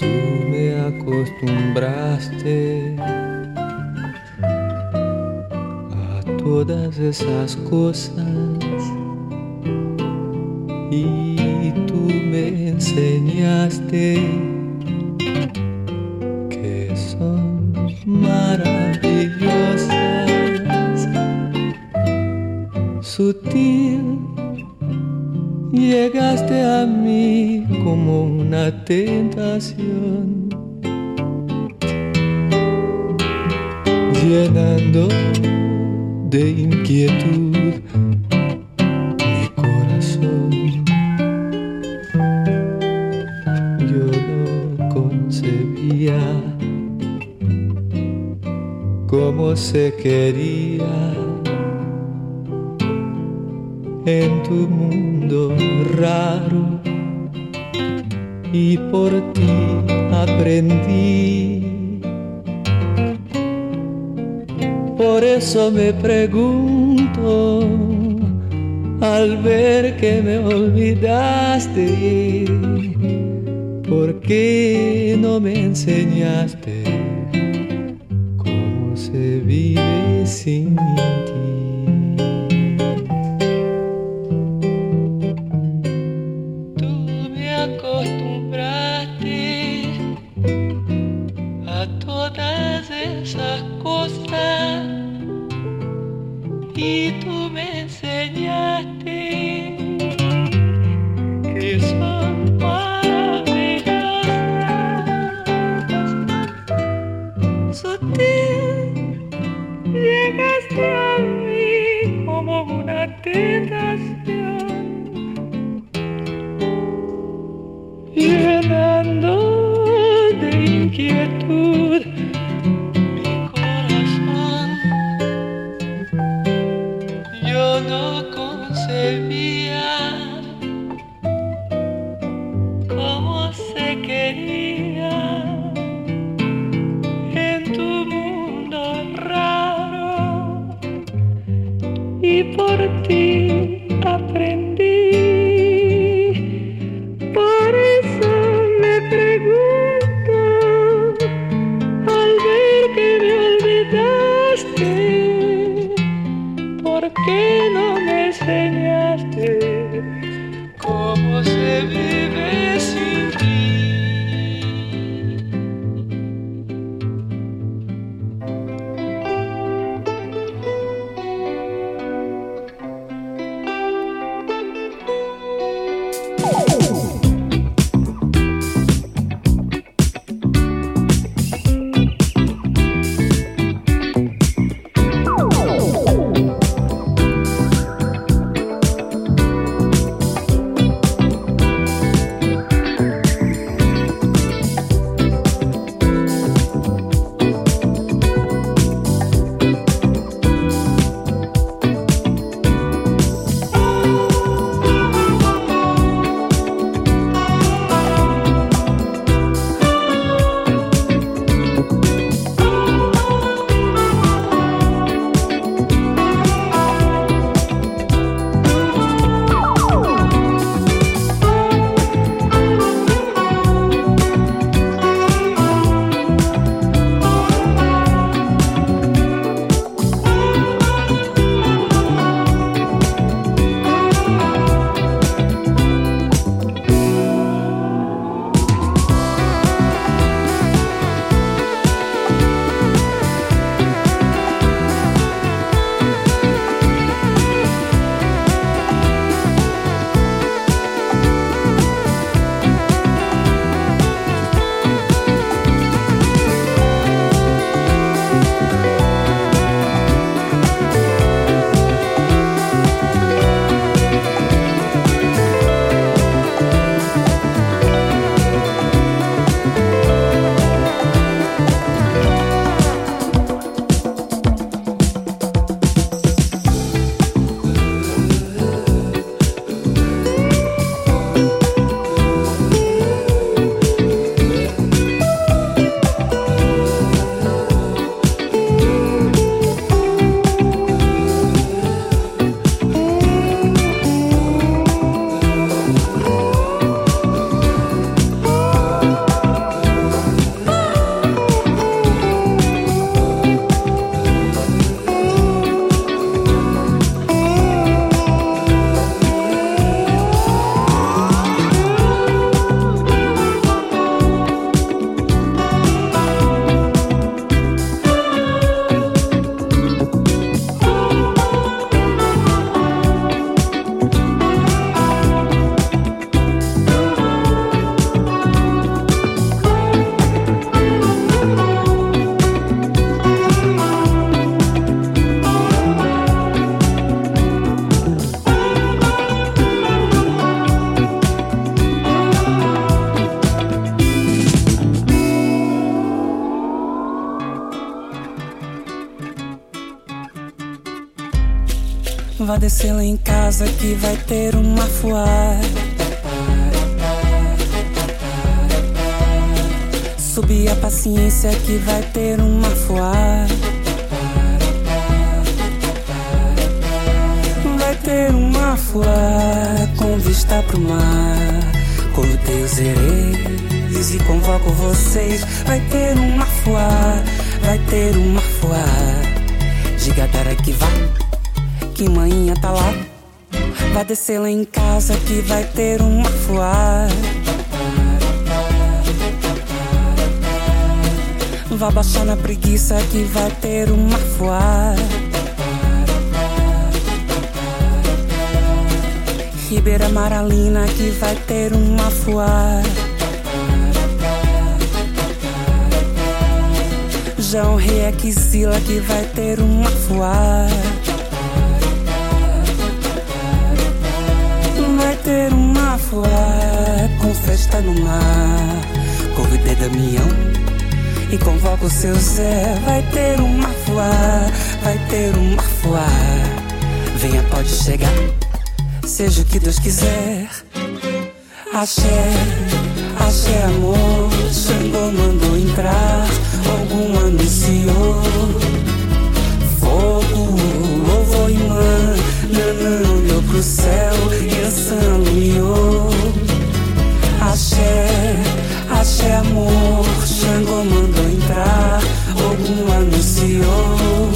Tú me acostumbraste a todas esas cosas y tú me enseñaste que son maravillosas. Sutil llegaste a mí como una tentación, llenando de inquietud mi corazón. Yo no concebía cómo se quería en tu mundo raro y por ti aprendí. Por eso me pregunto al ver que me olvidaste, ¿por qué no me enseñaste cómo se vive sin ti? Descer lá em casa que vai ter uma fuar. Subir a paciência que vai ter uma fuar. Vai ter uma fuar com vista pro mar. Cortei os hereis e convoco vocês. Vai ter uma fuar, vai ter uma fuar. Diga que vai que manhã tá lá. Vai descer lá em casa que vai ter uma fuar. Vai baixar na preguiça que vai ter uma fuar. Ribeira Maralina que vai ter uma fuar. João Requisila que vai ter uma fuar. Fuá com festa no mar. Convidei Damião e convoco o seu Zé. Vai ter uma fuá, vai ter uma fuá. Venha, pode chegar, seja o que Deus quiser. Axé, axé, amor. Xangô mandou entrar, algum anunciou. Fogo, louvor, irmã. Nanã olhou pro céu e Ansan iluminou. Axé, amor, Xangô mandou entrar, Ogum anunciou.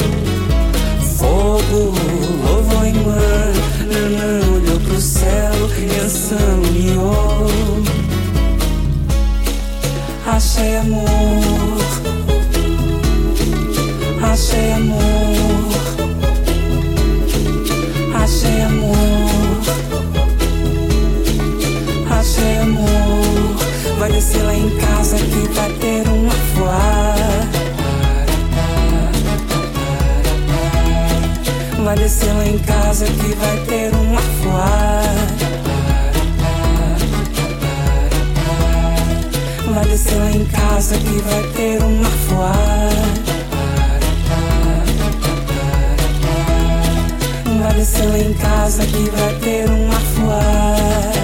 Fogo, louvor irmã, Nanã olhou pro céu e iluminou. Axé amor, axé amor. Vai descer lá em casa que vai ter uma fuar. Vai descer lá em casa que vai ter uma fuar. Vai descer lá em casa que vai ter uma fuar. Apareceu em casa que vai ter uma fuar.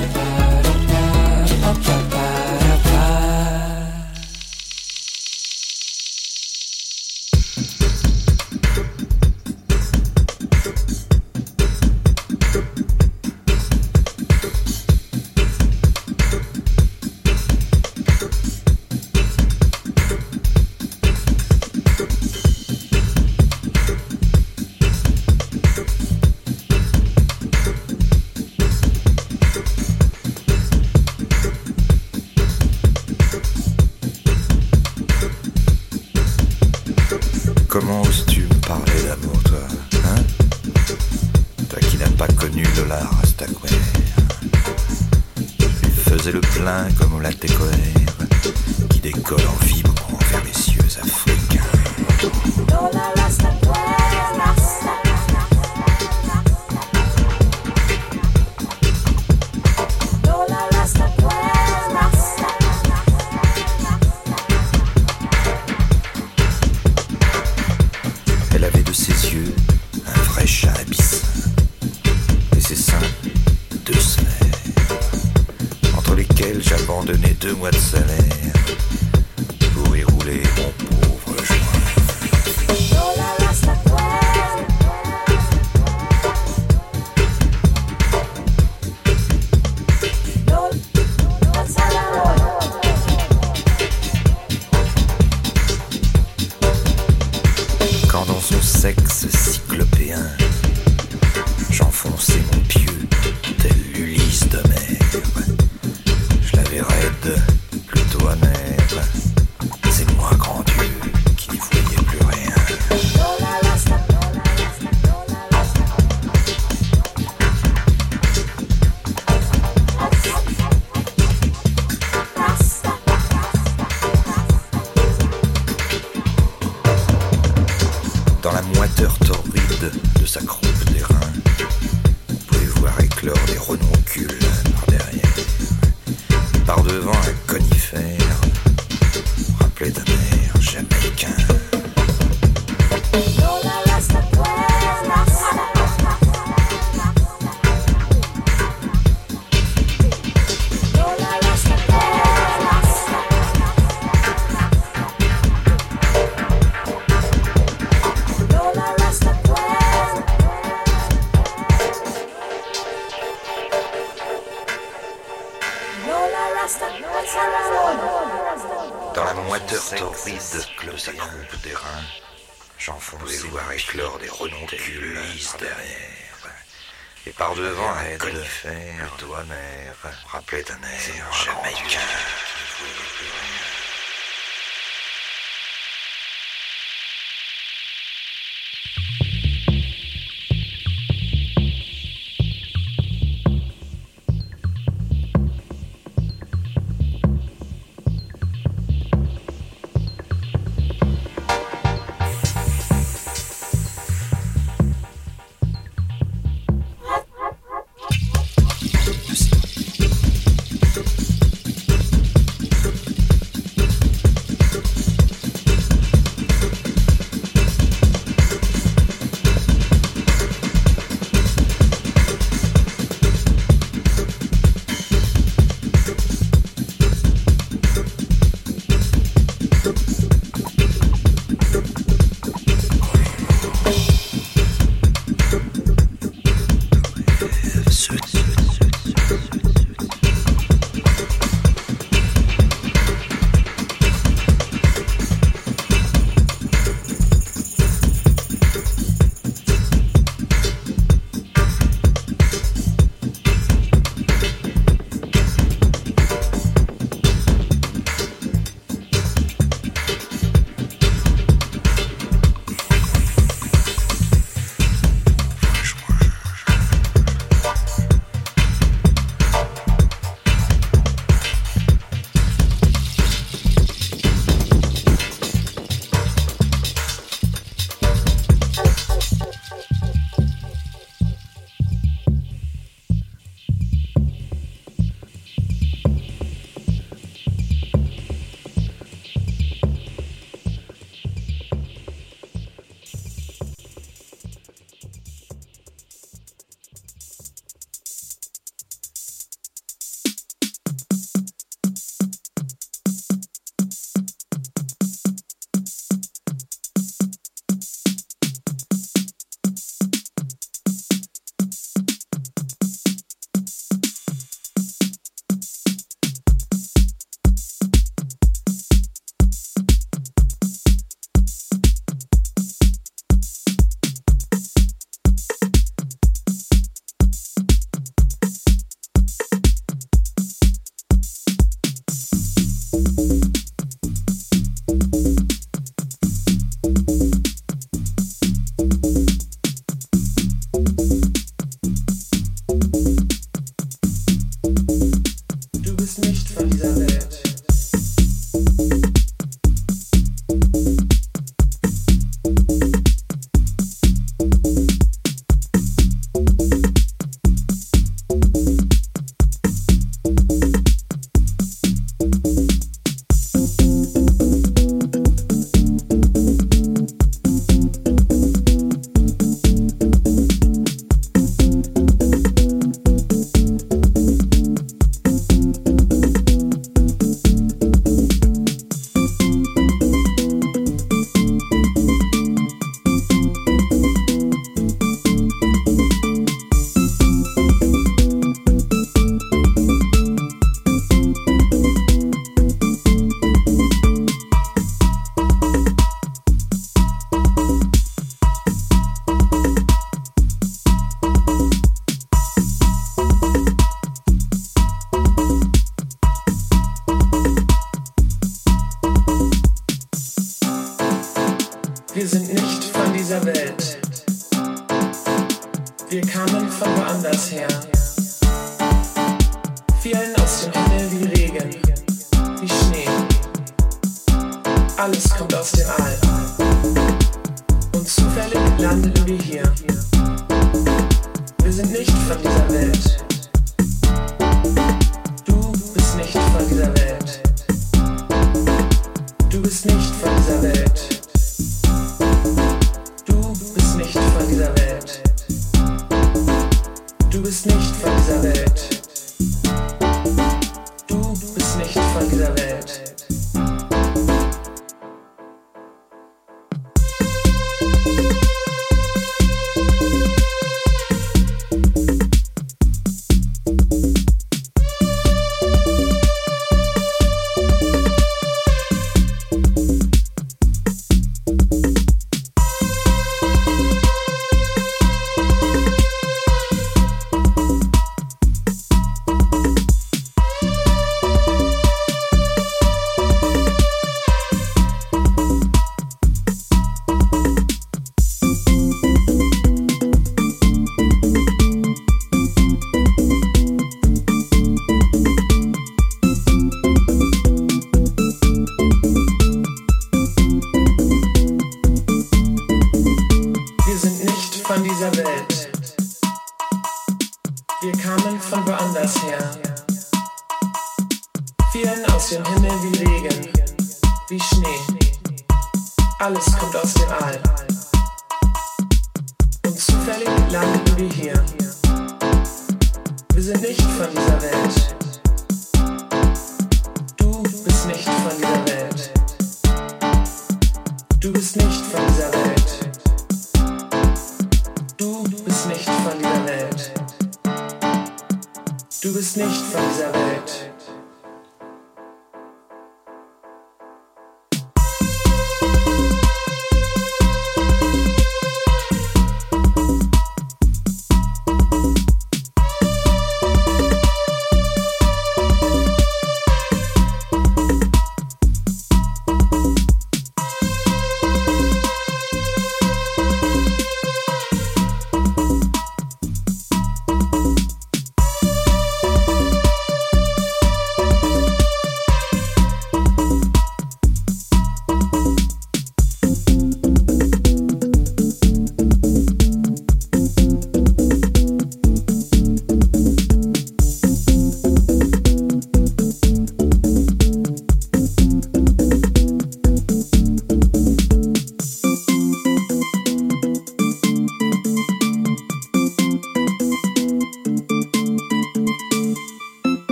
Par devant un conifère, toi mère, rappelait un air jamaïcain.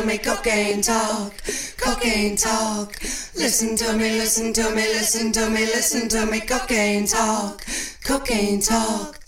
To me, cocaine talk, cocaine talk. Listen to me, listen to me, listen to me, listen to me, cocaine talk, cocaine talk.